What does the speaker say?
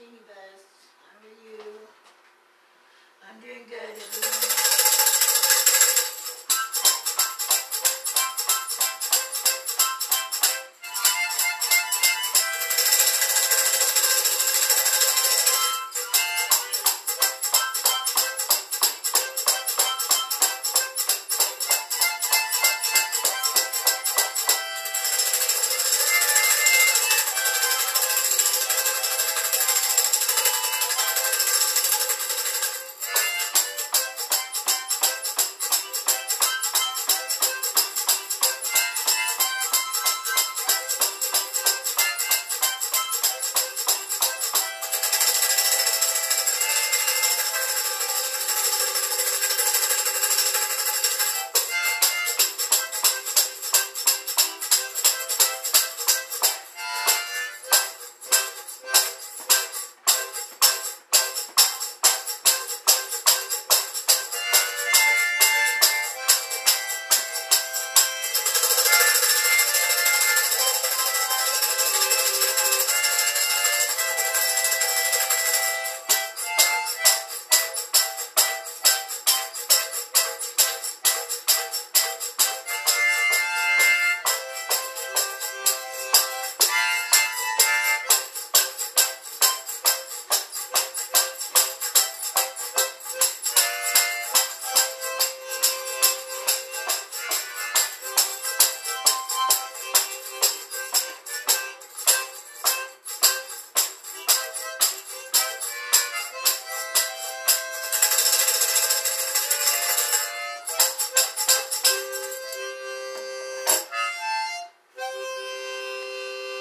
Jamie the